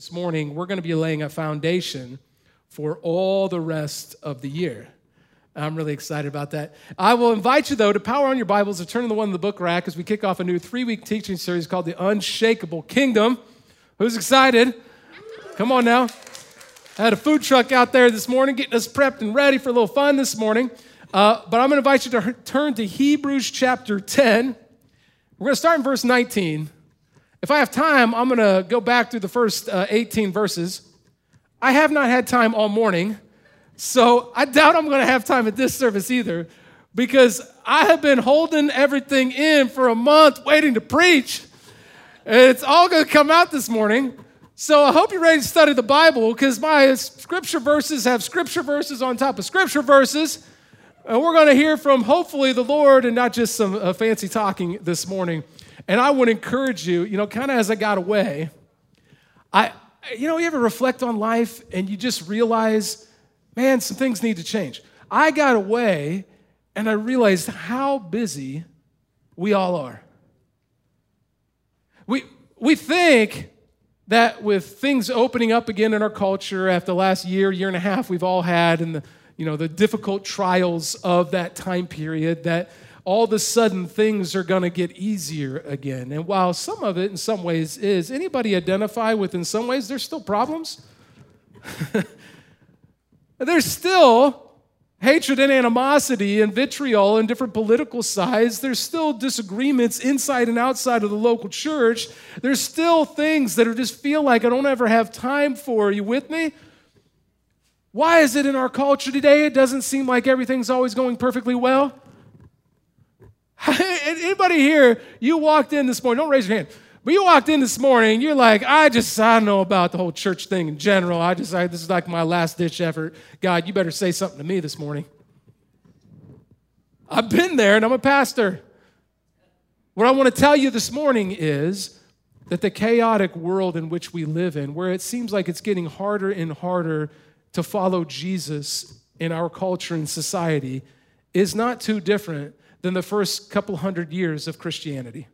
This morning, we're going to be laying a foundation for all the rest of the year. I'm really excited about that. I will invite you, though, to power on your Bibles to turn to the one in the book rack as we kick off a new three week teaching series called The Unshakable Kingdom. Who's excited? Come on now. I had a food truck out there this morning getting us prepped and ready for a little fun this morning. Uh, but I'm going to invite you to turn to Hebrews chapter 10. We're going to start in verse 19. If I have time, I'm going to go back through the first uh, 18 verses. I have not had time all morning, so I doubt I'm going to have time at this service either because I have been holding everything in for a month waiting to preach. And it's all going to come out this morning. So I hope you're ready to study the Bible because my scripture verses have scripture verses on top of scripture verses. And we're going to hear from hopefully the Lord and not just some uh, fancy talking this morning. And I would encourage you, you know, kind of as I got away, I, you know, you ever reflect on life and you just realize, man, some things need to change. I got away and I realized how busy we all are. We, we think that with things opening up again in our culture after the last year, year and a half we've all had, and the, you know, the difficult trials of that time period, that all of a sudden things are going to get easier again. And while some of it in some ways is, anybody identify with in some ways there's still problems? there's still hatred and animosity and vitriol and different political sides. There's still disagreements inside and outside of the local church. There's still things that are just feel like I don't ever have time for. Are you with me? Why is it in our culture today it doesn't seem like everything's always going perfectly well? Anybody here, you walked in this morning, don't raise your hand, but you walked in this morning, you're like, I just, I don't know about the whole church thing in general. I just, I, this is like my last ditch effort. God, you better say something to me this morning. I've been there and I'm a pastor. What I want to tell you this morning is that the chaotic world in which we live in, where it seems like it's getting harder and harder to follow Jesus in our culture and society, is not too different than the first couple hundred years of Christianity.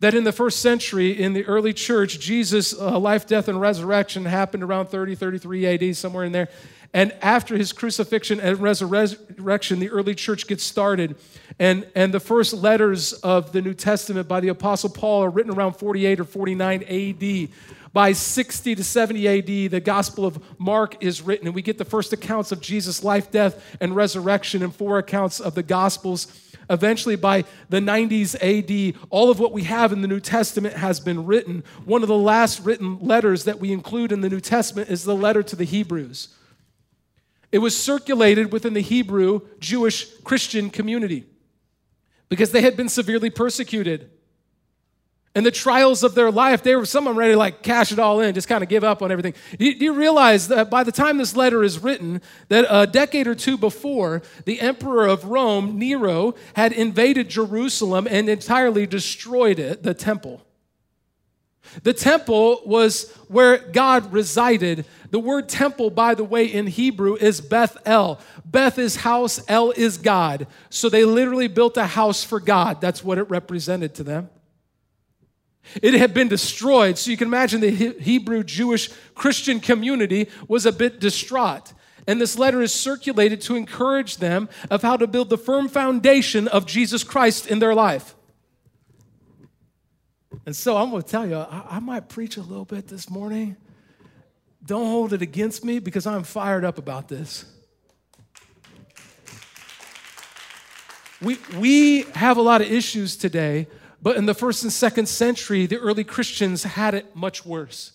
That in the first century, in the early church, Jesus' uh, life, death, and resurrection happened around 30, 33 AD, somewhere in there. And after his crucifixion and resurrection, the early church gets started. And, and the first letters of the New Testament by the Apostle Paul are written around 48 or 49 AD. By 60 to 70 AD, the Gospel of Mark is written, and we get the first accounts of Jesus' life, death, and resurrection, and four accounts of the Gospels. Eventually, by the 90s AD, all of what we have in the New Testament has been written. One of the last written letters that we include in the New Testament is the letter to the Hebrews. It was circulated within the Hebrew Jewish Christian community because they had been severely persecuted and the trials of their life, they were some of them ready to like cash it all in, just kind of give up on everything. Do you, do you realize that by the time this letter is written, that a decade or two before, the emperor of Rome, Nero, had invaded Jerusalem and entirely destroyed it, the temple. The temple was where God resided. The word temple, by the way, in Hebrew is Beth El. Beth is house, El is God. So they literally built a house for God. That's what it represented to them. It had been destroyed. So you can imagine the Hebrew Jewish Christian community was a bit distraught. And this letter is circulated to encourage them of how to build the firm foundation of Jesus Christ in their life. And so I'm going to tell you, I, I might preach a little bit this morning. Don't hold it against me because I'm fired up about this. We, we have a lot of issues today but in the first and second century, the early Christians had it much worse.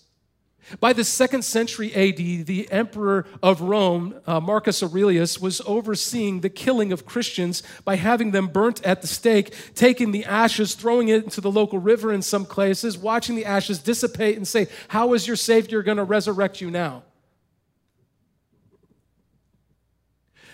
By the second century AD, the emperor of Rome, uh, Marcus Aurelius, was overseeing the killing of Christians by having them burnt at the stake, taking the ashes, throwing it into the local river in some places, watching the ashes dissipate and say, How is your Savior going to resurrect you now?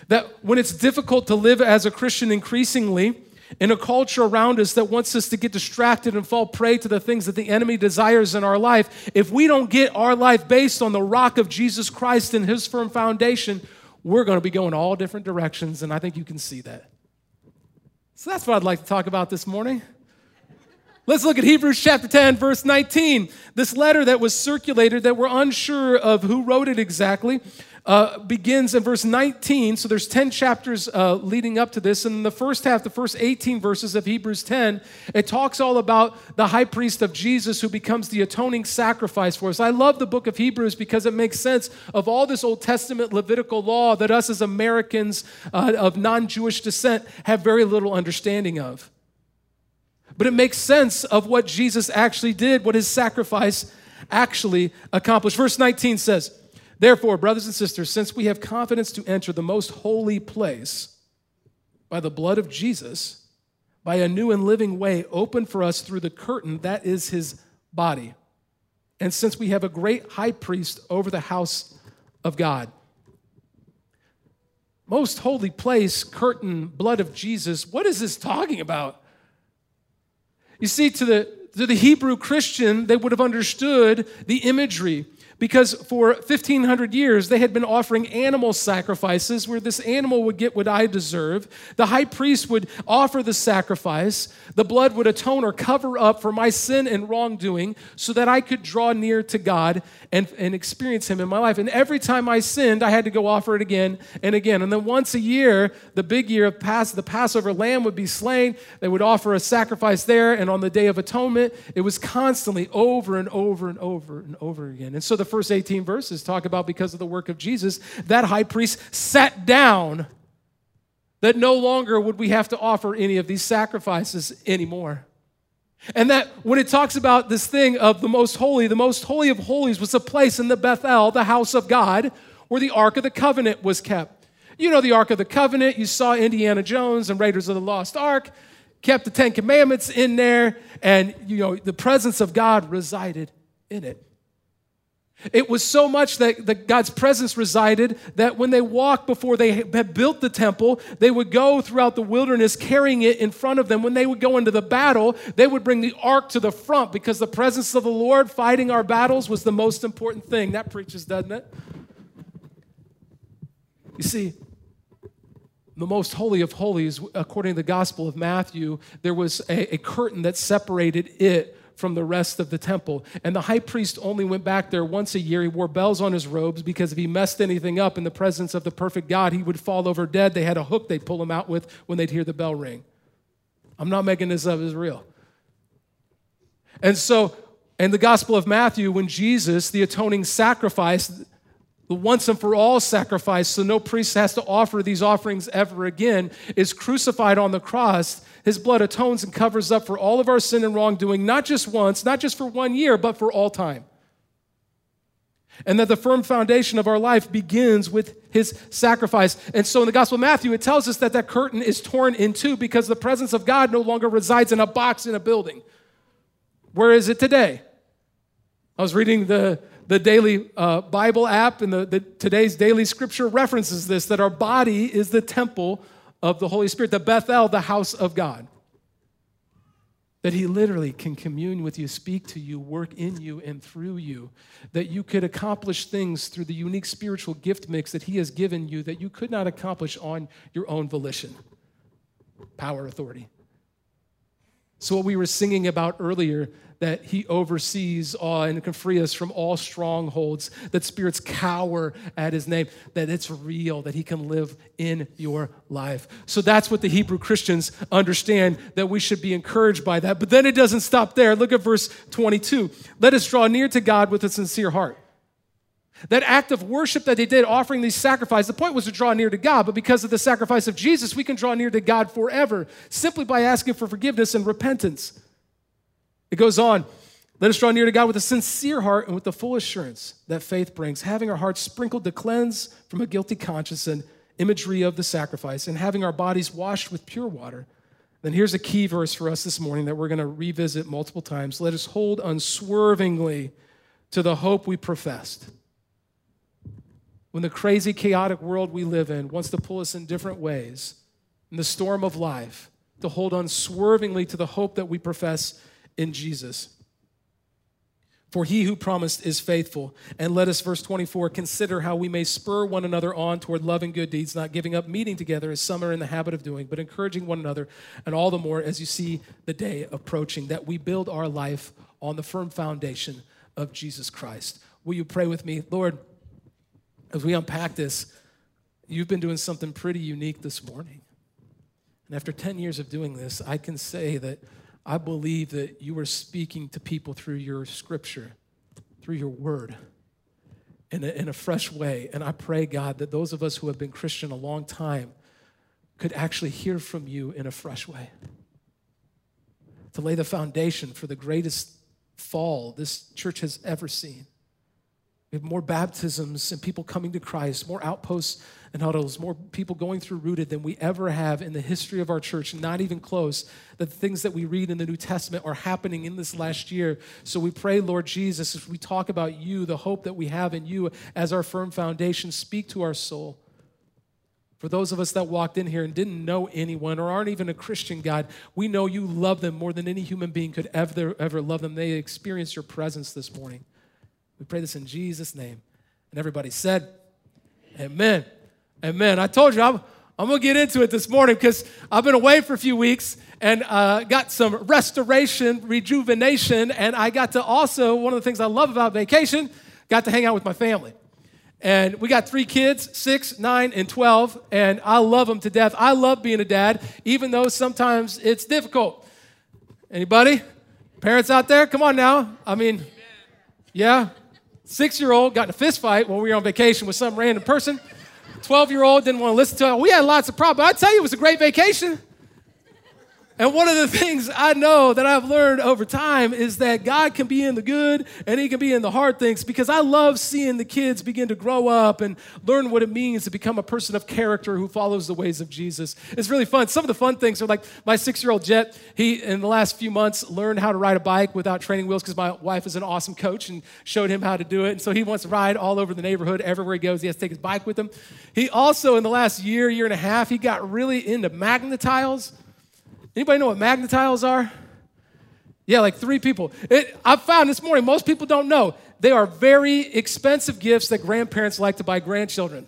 That when it's difficult to live as a Christian increasingly, in a culture around us that wants us to get distracted and fall prey to the things that the enemy desires in our life, if we don't get our life based on the rock of Jesus Christ and his firm foundation, we're going to be going all different directions, and I think you can see that. So that's what I'd like to talk about this morning. Let's look at Hebrews chapter 10, verse 19. This letter that was circulated, that we're unsure of who wrote it exactly, uh, begins in verse 19. So there's 10 chapters uh, leading up to this. And in the first half, the first 18 verses of Hebrews 10, it talks all about the high priest of Jesus who becomes the atoning sacrifice for us. I love the book of Hebrews because it makes sense of all this Old Testament Levitical law that us as Americans uh, of non Jewish descent have very little understanding of. But it makes sense of what Jesus actually did, what his sacrifice actually accomplished. Verse 19 says, Therefore, brothers and sisters, since we have confidence to enter the most holy place by the blood of Jesus, by a new and living way opened for us through the curtain that is his body, and since we have a great high priest over the house of God. Most holy place, curtain, blood of Jesus. What is this talking about? You see, to the, to the Hebrew Christian, they would have understood the imagery because for 1500 years they had been offering animal sacrifices where this animal would get what I deserve. The high priest would offer the sacrifice, the blood would atone or cover up for my sin and wrongdoing so that I could draw near to God and, and experience Him in my life. And every time I sinned, I had to go offer it again and again. And then once a year, the big year of Pass, the Passover lamb would be slain. They would offer a sacrifice there. And on the Day of Atonement, it was constantly over and over and over and over again. And so the the first 18 verses talk about because of the work of Jesus, that high priest sat down that no longer would we have to offer any of these sacrifices anymore. And that when it talks about this thing of the most holy, the most holy of holies was a place in the Bethel, the house of God, where the Ark of the Covenant was kept. You know the Ark of the Covenant, you saw Indiana Jones and Raiders of the Lost Ark, kept the Ten Commandments in there, and you know the presence of God resided in it. It was so much that, that, God's presence resided that when they walked before they had built the temple, they would go throughout the wilderness carrying it in front of them. When they would go into the battle, they would bring the ark to the front because the presence of the Lord fighting our battles was the most important thing. That preaches, doesn't it? You see, the most holy of holies, according to the Gospel of Matthew, there was a, a curtain that separated it from the rest of the temple. And the high priest only went back there once a year. He wore bells on his robes because if he messed anything up in the presence of the perfect God, he would fall over dead. They had a hook they'd pull him out with when they'd hear the bell ring. I'm not making this up, it's real. And so, in the Gospel of Matthew, when Jesus, the atoning sacrifice, the once and for all sacrifice, so no priest has to offer these offerings ever again, is crucified on the cross. His blood atones and covers up for all of our sin and wrongdoing, not just once, not just for one year, but for all time. And that the firm foundation of our life begins with his sacrifice. And so in the Gospel of Matthew, it tells us that that curtain is torn in two because the presence of God no longer resides in a box in a building. Where is it today? I was reading the the daily uh, Bible app and the, the, today's daily scripture references this that our body is the temple of the Holy Spirit, the Bethel, the house of God. That He literally can commune with you, speak to you, work in you and through you. That you could accomplish things through the unique spiritual gift mix that He has given you that you could not accomplish on your own volition. Power, authority. So, what we were singing about earlier, that he oversees all and can free us from all strongholds, that spirits cower at his name, that it's real, that he can live in your life. So that's what the Hebrew Christians understand, that we should be encouraged by that. But then it doesn't stop there. Look at verse 22. Let us draw near to God with a sincere heart. That act of worship that they did, offering these sacrifices, the point was to draw near to God, but because of the sacrifice of Jesus, we can draw near to God forever simply by asking for forgiveness and repentance. It goes on, let us draw near to God with a sincere heart and with the full assurance that faith brings, having our hearts sprinkled to cleanse from a guilty conscience and imagery of the sacrifice, and having our bodies washed with pure water. Then here's a key verse for us this morning that we're going to revisit multiple times. Let us hold unswervingly to the hope we professed when the crazy, chaotic world we live in wants to pull us in different ways, in the storm of life, to hold unswervingly to the hope that we profess in Jesus. For he who promised is faithful. And let us, verse 24, consider how we may spur one another on toward love and good deeds, not giving up meeting together as some are in the habit of doing, but encouraging one another, and all the more as you see the day approaching, that we build our life on the firm foundation of Jesus Christ. Will you pray with me? Lord, as we unpack this, you've been doing something pretty unique this morning. And after 10 years of doing this, I can say that I believe that you are speaking to people through your scripture, through your word, in a, in a fresh way. And I pray, God, that those of us who have been Christian a long time could actually hear from you in a fresh way. To lay the foundation for the greatest fall this church has ever seen. We have more baptisms and people coming to Christ, more outposts and huddles, more people going through rooted than we ever have in the history of our church, not even close. The things that we read in the New Testament are happening in this last year. So we pray, Lord Jesus, as we talk about you, the hope that we have in you as our firm foundation, speak to our soul. For those of us that walked in here and didn't know anyone or aren't even a Christian, God, we know you love them more than any human being could ever, ever love them. They experience your presence this morning. We pray this in Jesus' name. And everybody said, Amen. Amen. I told you I'm, I'm going to get into it this morning because I've been away for a few weeks and uh, got some restoration, rejuvenation, and I got to also, one of the things I love about vacation, got to hang out with my family. And we got three kids, six, nine, and 12, and I love them to death. I love being a dad, even though sometimes it's difficult. Anybody? Parents out there? Come on now. I mean, yeah. Six year old got in a fist fight when we were on vacation with some random person. 12 year old didn't want to listen to it. We had lots of problems. I tell you, it was a great vacation. And one of the things I know that I've learned over time is that God can be in the good and He can be in the hard things because I love seeing the kids begin to grow up and learn what it means to become a person of character who follows the ways of Jesus. It's really fun. Some of the fun things are like my six year old Jet, he, in the last few months, learned how to ride a bike without training wheels because my wife is an awesome coach and showed him how to do it. And so he wants to ride all over the neighborhood. Everywhere he goes, he has to take his bike with him. He also, in the last year, year and a half, he got really into magnetiles. Anybody know what magnetiles are? Yeah, like three people. It, I found this morning, most people don't know. They are very expensive gifts that grandparents like to buy grandchildren.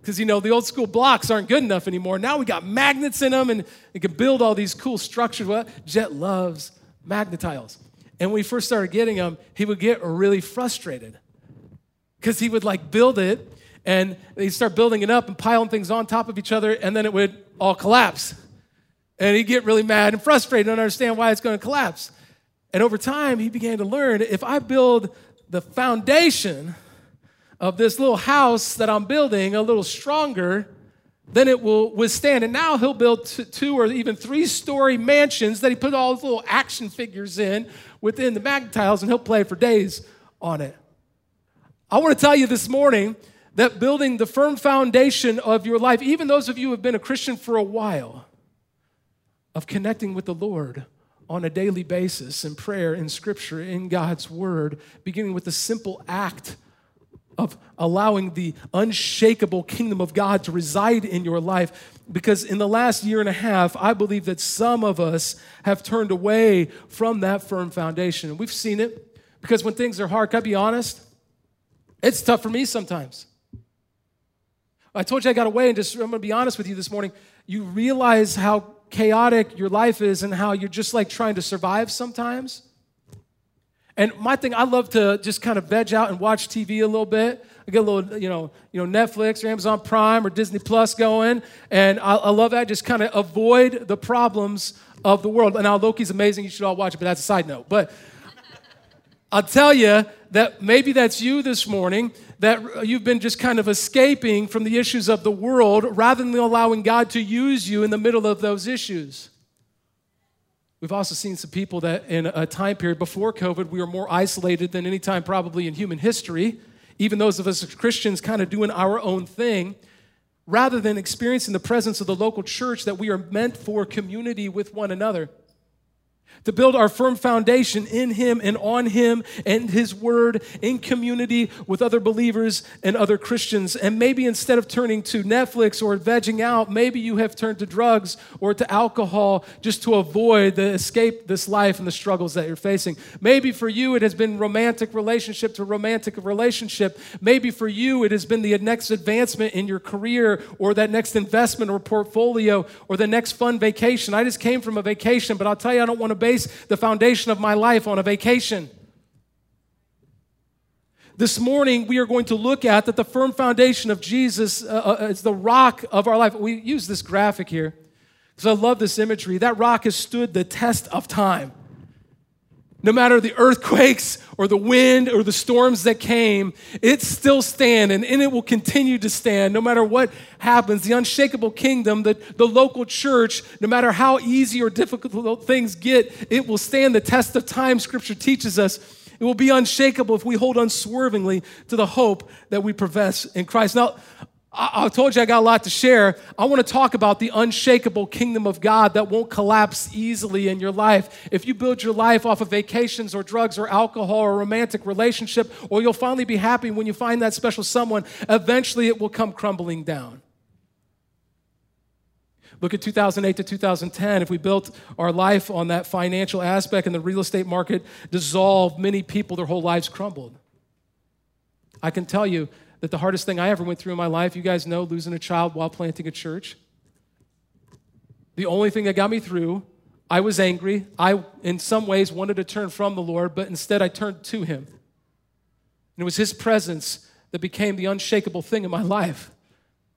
Because, you know, the old school blocks aren't good enough anymore. Now we got magnets in them and you can build all these cool structures. Well, Jet loves magnetiles. And when we first started getting them, he would get really frustrated because he would like build it and he'd start building it up and piling things on top of each other and then it would all collapse. And he'd get really mad and frustrated and understand why it's going to collapse. And over time, he began to learn if I build the foundation of this little house that I'm building a little stronger, then it will withstand. And now he'll build two or even three story mansions that he put all his little action figures in within the magnetiles, and he'll play for days on it. I want to tell you this morning that building the firm foundation of your life, even those of you who have been a Christian for a while, of connecting with the Lord on a daily basis in prayer, in scripture, in God's word, beginning with the simple act of allowing the unshakable kingdom of God to reside in your life. Because in the last year and a half, I believe that some of us have turned away from that firm foundation. And we've seen it because when things are hard, can I be honest? It's tough for me sometimes. I told you I got away, and just I'm gonna be honest with you this morning. You realize how chaotic your life is and how you're just like trying to survive sometimes. And my thing, I love to just kind of veg out and watch TV a little bit. I get a little, you know, you know, Netflix or Amazon Prime or Disney Plus going, and I, I love that. Just kind of avoid the problems of the world. And now Loki's amazing; you should all watch it. But that's a side note. But I'll tell you that maybe that's you this morning that you've been just kind of escaping from the issues of the world rather than allowing God to use you in the middle of those issues. We've also seen some people that in a time period before COVID, we were more isolated than any time probably in human history. Even those of us as Christians kind of doing our own thing, rather than experiencing the presence of the local church that we are meant for community with one another. To build our firm foundation in Him and on Him and His Word in community with other believers and other Christians. And maybe instead of turning to Netflix or vegging out, maybe you have turned to drugs or to alcohol just to avoid the escape this life and the struggles that you're facing. Maybe for you it has been romantic relationship to romantic relationship. Maybe for you it has been the next advancement in your career or that next investment or portfolio or the next fun vacation. I just came from a vacation, but I'll tell you, I don't want to base the foundation of my life on a vacation. This morning, we are going to look at that the firm foundation of Jesus uh, uh, is the rock of our life. We use this graphic here because I love this imagery. That rock has stood the test of time. No matter the earthquakes or the wind or the storms that came, it still stand and, it will continue to stand no matter what happens. The unshakable kingdom, the, the local church, no matter how easy or difficult things get, it will stand the test of time, scripture teaches us. It will be unshakable if we hold unswervingly to the hope that we profess in Christ. Now, I, told you I got a lot to share. I want to talk about the unshakable kingdom of God that won't collapse easily in your life. If you build your life off of vacations or drugs or alcohol or romantic relationship, or you'll finally be happy when you find that special someone, eventually it will come crumbling down. Look at 2008 to 2010. If we built our life on that financial aspect and the real estate market dissolved, many people, their whole lives crumbled. I can tell you, that the hardest thing I ever went through in my life, you guys know, losing a child while planting a church. The only thing that got me through, I was angry. I, in some ways, wanted to turn from the Lord, but instead I turned to Him. And it was His presence that became the unshakable thing in my life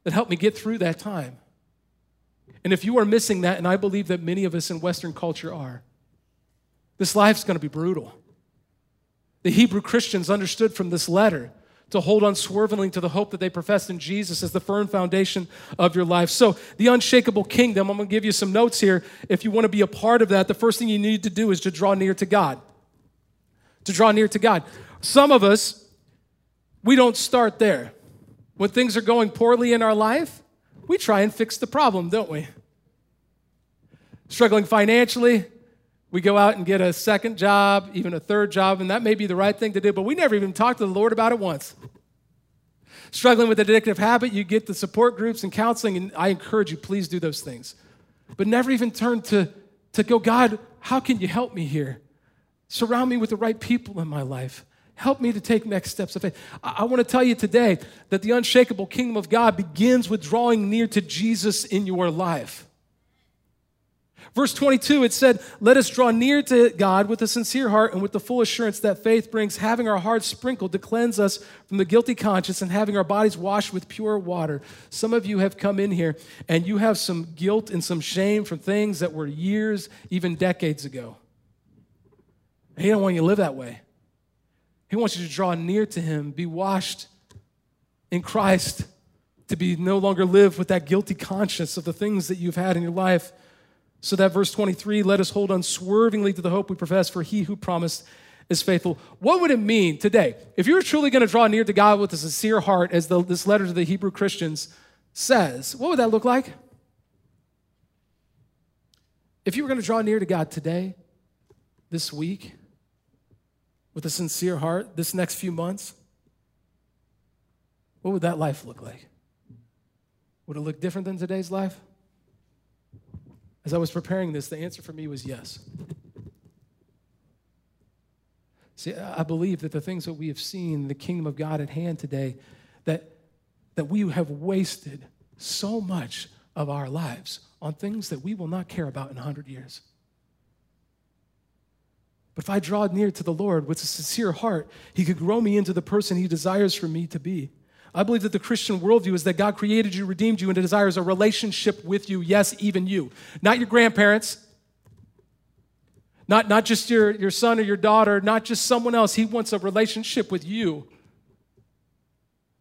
that helped me get through that time. And if you are missing that, and I believe that many of us in Western culture are, this life's to be brutal. The Hebrew Christians understood from this letter to hold unswervingly to the hope that they profess in Jesus as the firm foundation of your life. So, the unshakable kingdom, I'm going to give you some notes here. If you want to be a part of that, the first thing you need to do is to draw near to God. To draw near to God. Some of us, we don't start there. When things are going poorly in our life, we try and fix the problem, don't we? Struggling financially, we go out and get a second job, even a third job, and that may be the right thing to do, but we never even talked to the Lord about it once. Struggling with addictive habit, you get the support groups and counseling, and I encourage you, please do those things. But never even turn to, to go, God, how can you help me here? Surround me with the right people in my life. Help me to take next steps of faith. I, I want to tell you today that the unshakable kingdom of God begins with drawing near to Jesus in your life. Verse 22, it said, Let us draw near to God with a sincere heart and with the full assurance that faith brings, having our hearts sprinkled to cleanse us from the guilty conscience and having our bodies washed with pure water. Some of you have come in here and you have some guilt and some shame from things that were years, even decades ago. And he don't want you to live that way. He wants you to draw near to him, be washed in Christ, to be no longer live with that guilty conscience of the things that you've had in your life. So that verse 23, let us hold unswervingly to the hope we profess, for he who promised is faithful. What would it mean today? If you were truly going to draw near to God with a sincere heart, as the, this letter to the Hebrew Christians says, what would that look like? If you were going to draw near to God today, this week, with a sincere heart, this next few months, what would that life look like? Would it look different than today's life? As I was preparing this, the answer for me was yes. See, I believe that the things that we have seen, the kingdom of God at hand today, that, that we have wasted so much of our lives on things that we will not care about in 100 years. But if I draw near to the Lord with a sincere heart, He could grow me into the person He desires for me to be. I believe that the Christian worldview is that God created you, redeemed you, and desires a relationship with you. Yes, even you. Not your grandparents, not, not just your, your son or your daughter, not just someone else. He wants a relationship with you.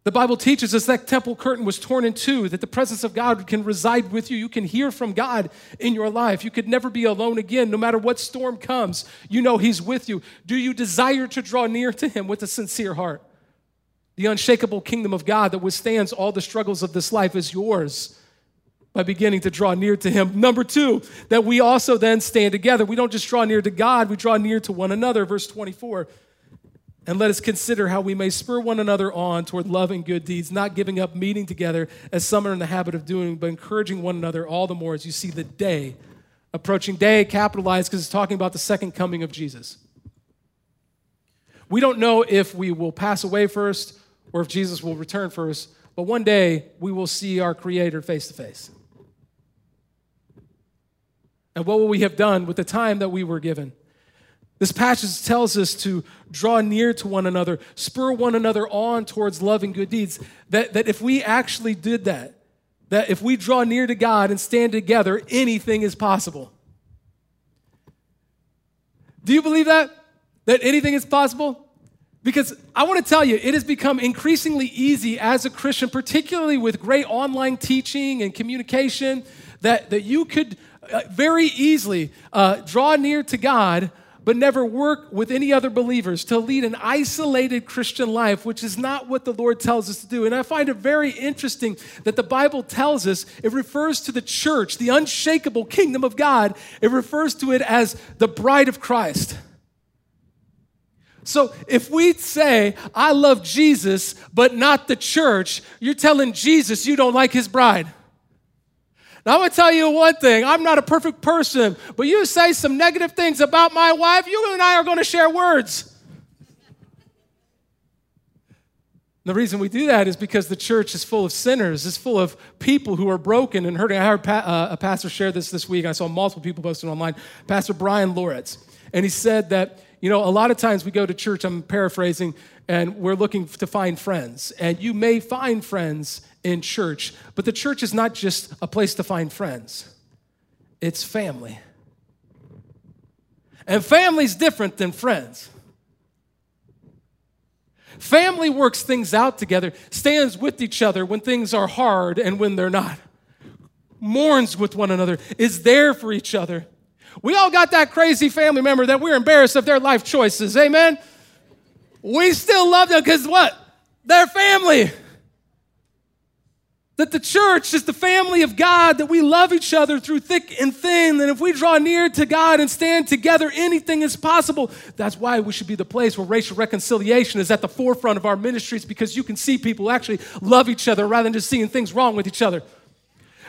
The Bible teaches us that temple curtain was torn in two, that the presence of God can reside with you. You can hear from God in your life. You could never be alone again, no matter what storm comes. You know He's with you. Do you desire to draw near to Him with a sincere heart? The unshakable kingdom of God that withstands all the struggles of this life is yours. by beginning to draw near to Him. Number two, that we also then stand together. We don't just draw near to God, we draw near to one another. Verse 24. And let us consider how we may spur one another on toward love and good deeds, not giving up meeting together as some are in the habit of doing, but encouraging one another all the more as you see the day approaching. Day capitalized because it's talking about the second coming of Jesus. We don't know if we will pass away first or if Jesus will return first, but one day we will see our Creator face to face. And what will we have done with the time that we were given? This passage tells us to draw near to one another, spur one another on towards love and good deeds. That, that if we actually did that, that if we draw near to God and stand together, anything is possible. Do you believe that? That anything is possible? Because I want to tell you, it has become increasingly easy as a Christian, particularly with great online teaching and communication, that, that you could uh, very easily uh, draw near to God but never work with any other believers to lead an isolated Christian life, which is not what the Lord tells us to do. And I find it very interesting that the Bible tells us it refers to the church, the unshakable kingdom of God, it refers to it as the bride of Christ. So if we say, I love Jesus, but not the church, you're telling Jesus you don't like his bride. Now, I'm going to tell you one thing. I'm not a perfect person, but you say some negative things about my wife, you and I are going to share words. The reason we do that is because the church is full of sinners. It's full of people who are broken and hurting. I heard uh, a pastor share this this week. I saw multiple people posting online. Pastor Bryan Loritts. And he said that, you know, a lot of times we go to church, I'm paraphrasing, and we're looking to find friends. And you may find friends in church. But the church is not just a place to find friends, it's family. And family's different than friends. Family works things out together, stands with each other when things are hard and when they're not, mourns with one another, is there for each other. We all got that crazy family member that we're embarrassed of their life choices. Amen? We still love them because what? They're family. That the church is the family of God, that we love each other through thick and thin. And if we draw near to God and stand together, anything is possible. That's why we should be the place where racial reconciliation is at the forefront of our ministries because you can see people actually love each other rather than just seeing things wrong with each other.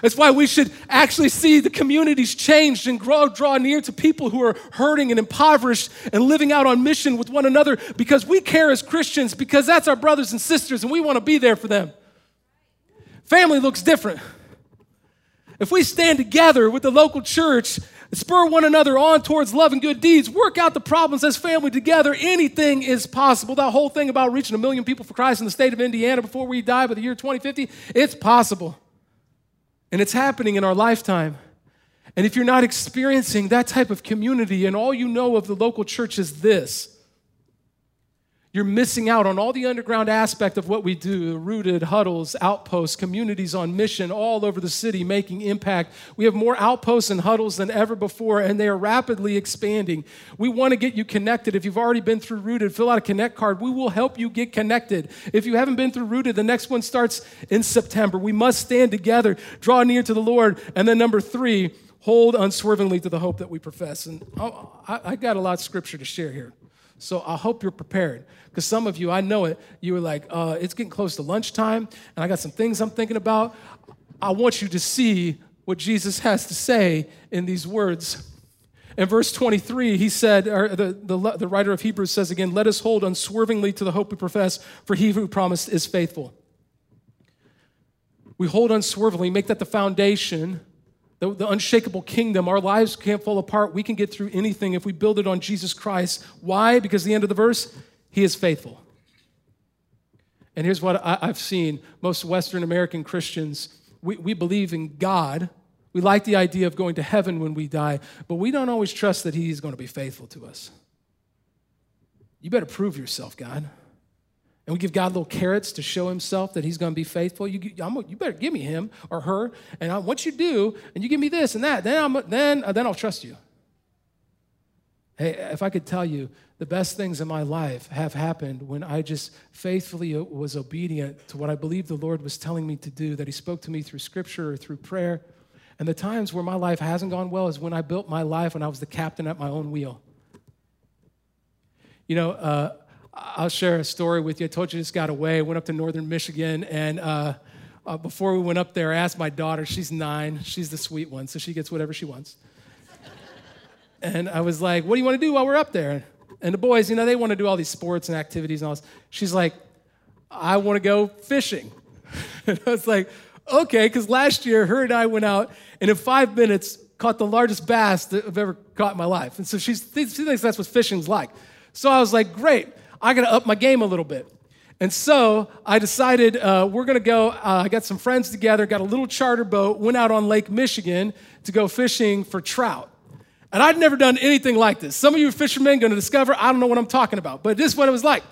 That's why we should actually see the communities changed and grow, draw near to people who are hurting and impoverished and living out on mission with one another because we care as Christians, because that's our brothers and sisters, and we want to be there for them. Family looks different. If we stand together with the local church, spur one another on towards love and good deeds, work out the problems as family together, anything is possible. That whole thing about reaching a million people for Christ in the state of Indiana before we die by the year 2050, it's possible. And it's happening in our lifetime. And if you're not experiencing that type of community and all you know of the local church is this, you're missing out on all the underground aspect of what we do rooted, huddles, outposts, communities on mission all over the city making impact. We have more outposts and huddles than ever before, and they are rapidly expanding. We want to get you connected. If you've already been through Rooted, fill out a Connect card. We will help you get connected. If you haven't been through Rooted, the next one starts in September. We must stand together, draw near to the Lord. And then, number three, hold unswervingly to the hope that we profess. And oh, I, I got a lot of scripture to share here. So I hope you're prepared. Because some of you, I know it, you were like, uh, it's getting close to lunchtime, and I got some things I'm thinking about. I want you to see what Jesus has to say in these words. In verse 23, he said, or the, the, the writer of Hebrews says again, Let us hold unswervingly to the hope we profess, for he who promised is faithful. We hold unswervingly, make that the foundation the, the, unshakable kingdom. Our lives can't fall apart. We can get through anything if we build it on Jesus Christ. Why? Because the end of the verse, He is faithful. And here's what I, have seen most Western American Christians, we, we believe in God. We like the idea of going to heaven when we die, but we don't always trust that He's going to be faithful to us. You better prove yourself, God and we give God little carrots to show himself that he's going to be faithful, you, you better give me him or her. And I, once you do, and you give me this and that, then, I'm, then, uh, then I'll trust you. Hey, if I could tell you, the best things in my life have happened when I just faithfully was obedient to what I believe the Lord was telling me to do, that He spoke to me through scripture or through prayer. And the times where my life hasn't gone well is when I built my life when I was the captain at my own wheel. You know, uh, I'll share a story with you. I told you I just got away, went up to northern Michigan, and uh, uh, before we went up there, I asked my daughter, she's nine, she's the sweet one, so she gets whatever she wants. and I was like, What do you want to do while we're up there? And the boys, you know, they want to do all these sports and activities and all this. She's like, I want to go fishing. and I was like, Okay, because last year, her and I went out, and in five minutes, caught the largest bass that I've ever caught in my life. And so she thinks that's what fishing's like. So I was like, Great, I got to up my game a little bit. And so I decided uh, we're going to go. Uh, I got some friends together, got a little charter boat, went out on Lake Michigan to go fishing for trout. And I'd never done anything like this. Some of you fishermen going to discover I don't know what I'm talking about, but this is what it was like.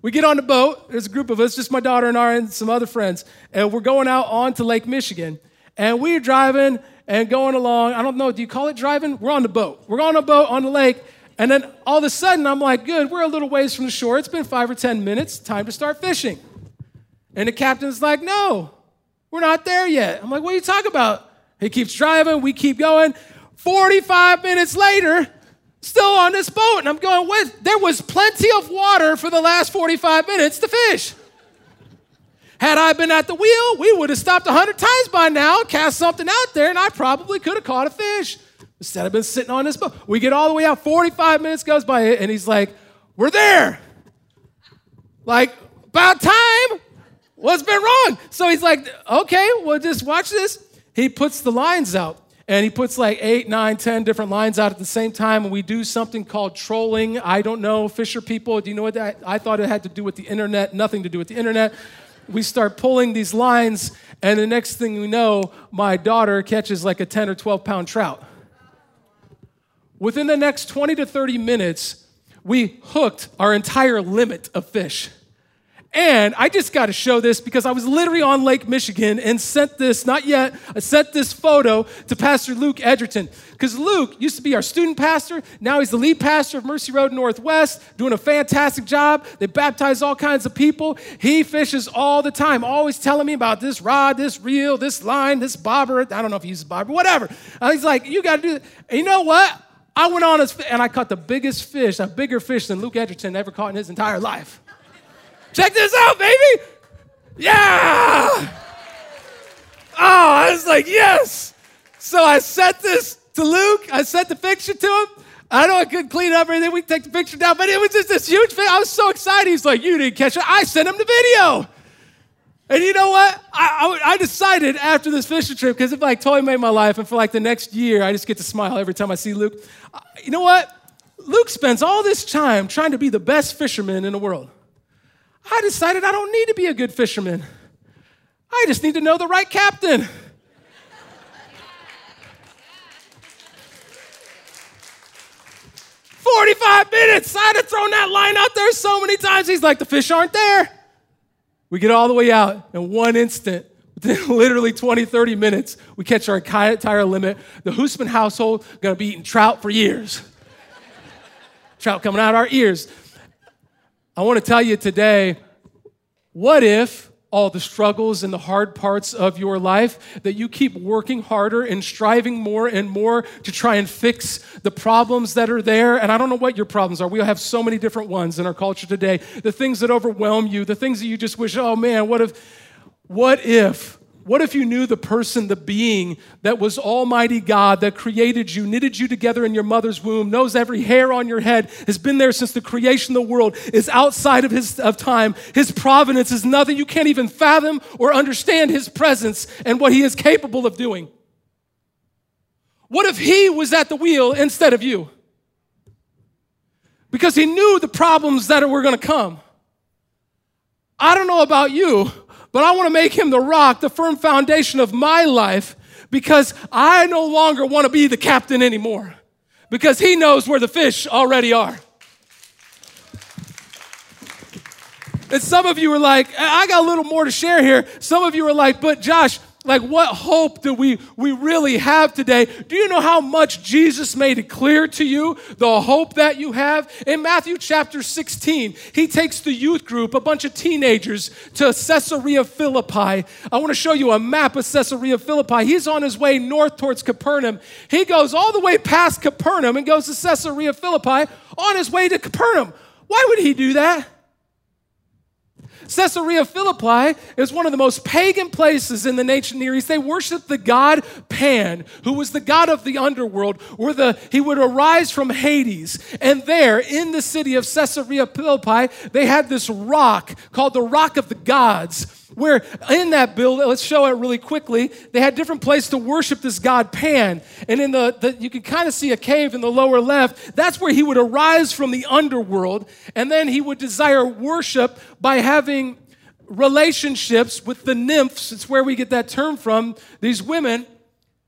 We get on the boat. There's a group of us, just my daughter and I and some other friends, and we're going out onto Lake Michigan. And we're driving and going along. I don't know. Do you call it driving? We're on the boat. We're on a boat on the lake, and then all of a sudden, I'm like, good, we're a little ways from the shore. It's been five or 10 minutes. Time to start fishing. And the captain's like, no, we're not there yet. I'm like, what are you talking about? He keeps driving. We keep going. 45 minutes later, still on this boat. And I'm going, what? There was plenty of water for the last 45 minutes to fish. Had I been at the wheel, we would have stopped 100 times by now, cast something out there, and I probably could have caught a fish. Instead of been sitting on this boat. We get all the way out, 45 minutes goes by, and he's like, We're there. Like, about time. What's been wrong? So he's like, Okay, well, just watch this. He puts the lines out. And he puts like eight, nine, ten different lines out at the same time, and we do something called trolling. I don't know, Fisher people, do you know what that? I thought it had to do with the internet, nothing to do with the internet. We start pulling these lines, and the next thing we know, my daughter catches like a 10 or 12 pound trout. Within the next 20 to 30 minutes, we hooked our entire limit of fish. And I just got to show this because I was literally on Lake Michigan and sent this, not yet, I sent this photo to Pastor Luke Edgerton. Because Luke used to be our student pastor. Now he's the lead pastor of Mercy Road Northwest, doing a fantastic job. They baptize all kinds of people. He fishes all the time, always telling me about this rod, this reel, this line, this bobber. I don't know if he uses bobber, whatever. And he's like, you got to do you know what? I went on and I caught the biggest fish, a bigger fish than Luke Edgerton ever caught in his entire life. Check this out, baby. Yeah. Oh, I was like, yes. So I sent this to Luke. I sent the picture to him. I know I couldn't clean up everything. We take the picture down, but it was just this huge fish. I was so excited. He's like, you didn't catch it. I sent him the video. And you know what? I, I, I decided after this fishing trip, because it like totally made my life, and for like the next year, I just get to smile every time I see Luke. Uh, you know what? Luke spends all this time trying to be the best fisherman in the world. I decided I don't need to be a good fisherman. I just need to know the right captain. Forty-five minutes. I'd have thrown that line out there so many times. He's like, the fish aren't there. We get all the way out in one instant. Within literally 20, 30 minutes, we catch our entire limit. The Husmann household gonna be eating trout for years. trout coming out our ears. I want to tell you today, what if all the struggles and the hard parts of your life, that you keep working harder and striving more and more to try and fix the problems that are there. And I don't know what your problems are. We have so many different ones in our culture today. The things that overwhelm you, the things that you just wish, oh man, what if, what if what if you knew the person, the being that was Almighty God, that created you, knitted you together in your mother's womb, knows every hair on your head, has been there since the creation of the world, is outside of his of time. His providence is nothing. You can't even fathom or understand his presence and what he is capable of doing. What if he was at the wheel instead of you? Because he knew the problems that were going to come. I don't know about you, but I want to make him the rock, the firm foundation of my life because I no longer want to be the captain anymore because he knows where the fish already are. And some of you are like, I got a little more to share here. Some of you are like, but Josh, Like, what hope do we, we really have today? Do you know how much Jesus made it clear to you, the hope that you have? In Matthew chapter 16, he takes the youth group, a bunch of teenagers, to Caesarea Philippi. I want to show you a map of Caesarea Philippi. He's on his way north towards Capernaum. He goes all the way past Capernaum and goes to Caesarea Philippi on his way to Capernaum. Why would he do that? Caesarea Philippi is one of the most pagan places in the ancient Near East. They worshiped the god Pan, who was the god of the underworld, where the, he would arise from Hades. And there, in the city of Caesarea Philippi, they had this rock called the Rock of the Gods where in that building, let's show it really quickly, they had different places to worship this god Pan. And in the, the you can kind of see a cave in the lower left. That's where he would arise from the underworld. And then he would desire worship by having relationships with the nymphs. It's where we get that term from, these women.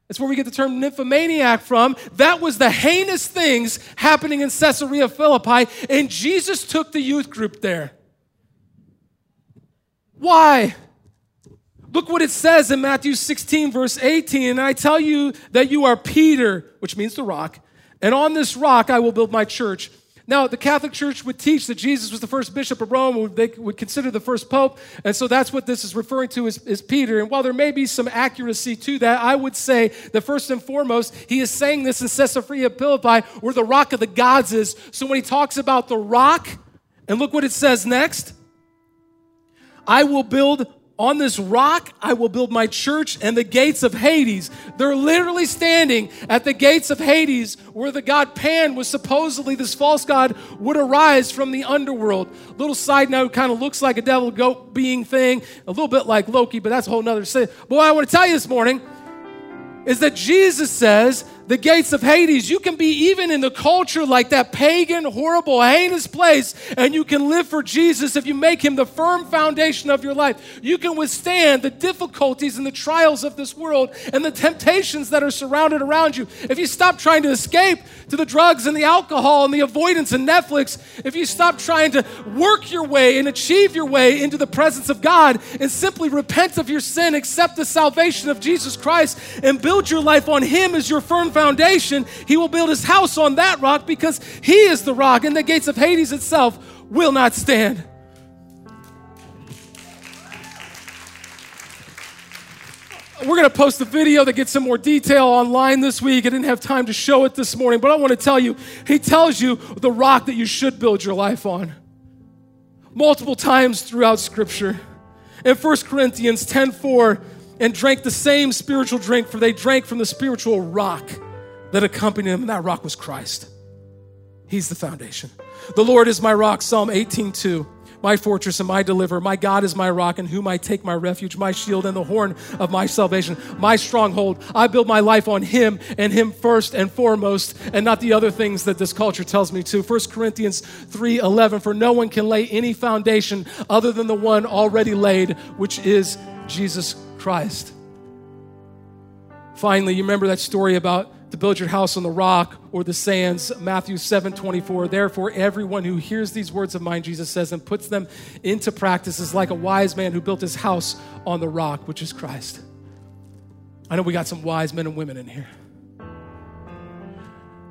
It's where we get the term nymphomaniac from. That was the heinous things happening in Caesarea Philippi. And Jesus took the youth group there. Why? Look what it says in Matthew 16, verse 18. And I tell you that you are Peter, which means the rock, and on this rock I will build my church. Now, the Catholic Church would teach that Jesus was the first bishop of Rome, they would consider the first pope, and so that's what this is referring to as Peter. And while there may be some accuracy to that, I would say that first and foremost, he is saying this in Caesarea Philippi, where the rock of the gods is. So when he talks about the rock, and look what it says next I will build on this rock I will build my church and the gates of Hades. They're literally standing at the gates of Hades where the god Pan was supposedly this false god would arise from the underworld. Little side note, kind of looks like a devil goat being thing, a little bit like Loki, but that's a whole nother thing. But what I want to tell you this morning is that Jesus says the gates of Hades. You can be even in the culture like that pagan, horrible, heinous place, and you can live for Jesus if you make him the firm foundation of your life. You can withstand the difficulties and the trials of this world and the temptations that are surrounded around you. If you stop trying to escape to the drugs and the alcohol and the avoidance and Netflix, if you stop trying to work your way and achieve your way into the presence of God and simply repent of your sin, accept the salvation of Jesus Christ, and build your life on him as your firm foundation, he will build his house on that rock because he is the rock, and the gates of Hades itself will not stand. We're going to post a video that gets some more detail online this week. I didn't have time to show it this morning, but I want to tell you, he tells you the rock that you should build your life on. Multiple times throughout Scripture. In 1 Corinthians 10 4, and drank the same spiritual drink, for they drank from the spiritual rock that accompanied them, and that rock was Christ. He's the foundation. The Lord is my rock, Psalm 18 2 my fortress and my deliverer. My God is my rock in whom I take my refuge, my shield and the horn of my salvation, my stronghold. I build my life on him and him first and foremost, and not the other things that this culture tells me to. 1 Corinthians 3:11 For no one can lay any foundation other than the one already laid, which is Jesus Christ. Finally, you remember that story about to build your house on the rock or the sands. Matthew 7 24. Therefore, everyone who hears these words of mine, Jesus says, and puts them into practice is like a wise man who built his house on the rock, which is Christ. I know we got some wise men and women in here.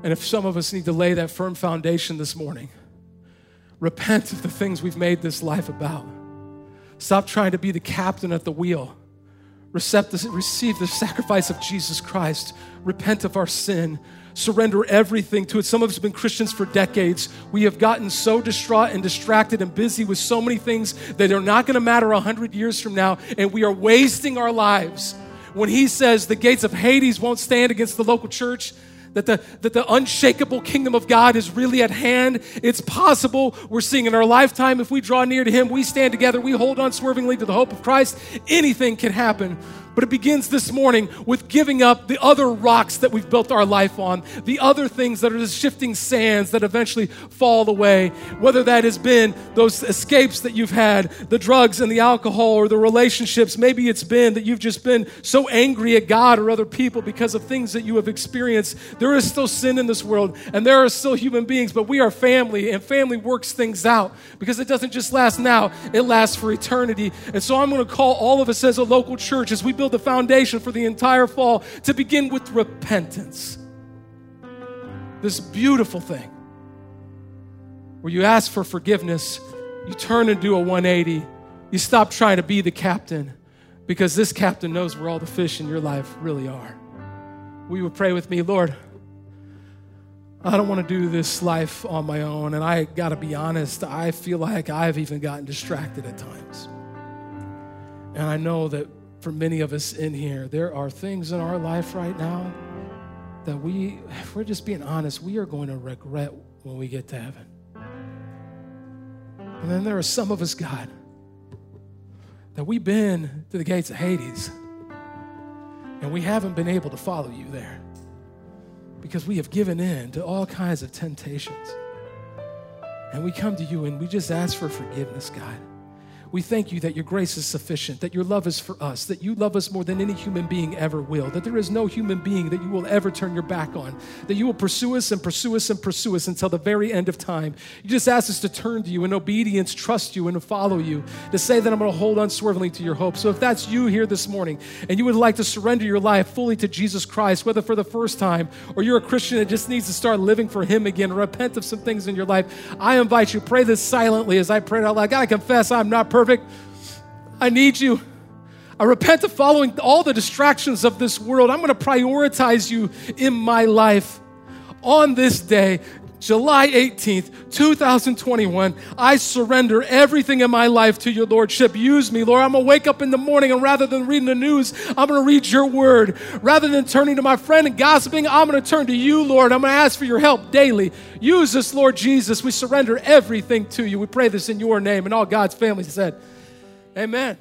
And if some of us need to lay that firm foundation this morning, repent of the things we've made this life about. Stop trying to be the captain at the wheel receive the sacrifice of Jesus Christ, repent of our sin, surrender everything to it. Some of us have been Christians for decades. We have gotten so distraught and distracted and busy with so many things that are not going to matter 100 years from now, and we are wasting our lives. When he says the gates of Hades won't stand against the local church, that the, that the unshakable kingdom of God is really at hand. It's possible. We're seeing in our lifetime, if we draw near to Him, we stand together, we hold unswervingly to the hope of Christ, anything can happen. But it begins this morning with giving up the other rocks that we've built our life on, the other things that are the shifting sands that eventually fall away. Whether that has been those escapes that you've had, the drugs and the alcohol, or the relationships. Maybe it's been that you've just been so angry at God or other people because of things that you have experienced. There is still sin in this world, and there are still human beings, but we are family, and family works things out because it doesn't just last now, it lasts for eternity. And so I'm going to call all of us as a local church as we build the foundation for the entire fall to begin with repentance. This beautiful thing where you ask for forgiveness, you turn and do a 180, you stop trying to be the captain because this captain knows where all the fish in your life really are. We would pray with me, Lord. I don't want to do this life on my own. And I got to be honest, I feel like I've even gotten distracted at times. And I know that for many of us in here, there are things in our life right now that we, if we're just being honest, we are going to regret when we get to heaven. And then there are some of us, God, that we've been to the gates of Hades and we haven't been able to follow you there because we have given in to all kinds of temptations. And we come to you and we just ask for forgiveness, God. We thank you that your grace is sufficient, that your love is for us, that you love us more than any human being ever will, that there is no human being that you will ever turn your back on, that you will pursue us and pursue us and pursue us until the very end of time. You just ask us to turn to you in obedience, trust you, and to follow you, to say that I'm going to hold unswervingly to your hope. So if that's you here this morning and you would like to surrender your life fully to Jesus Christ, whether for the first time or you're a Christian that just needs to start living for Him again, repent of some things in your life, I invite you, pray this silently as I pray it out loud. I gotta confess, I'm not perfect perfect. I need you. I repent of following all the distractions of this world. I'm going to prioritize you in my life. On this day, July 18th, 2021, I surrender everything in my life to your Lordship. Use me, Lord. I'm going to wake up in the morning and rather than reading the news, I'm going to read your word. Rather than turning to my friend and gossiping, I'm going to turn to you, Lord. I'm going to ask for your help daily. Use us, Lord Jesus. We surrender everything to you. We pray this in your name. And all God's family said, Amen.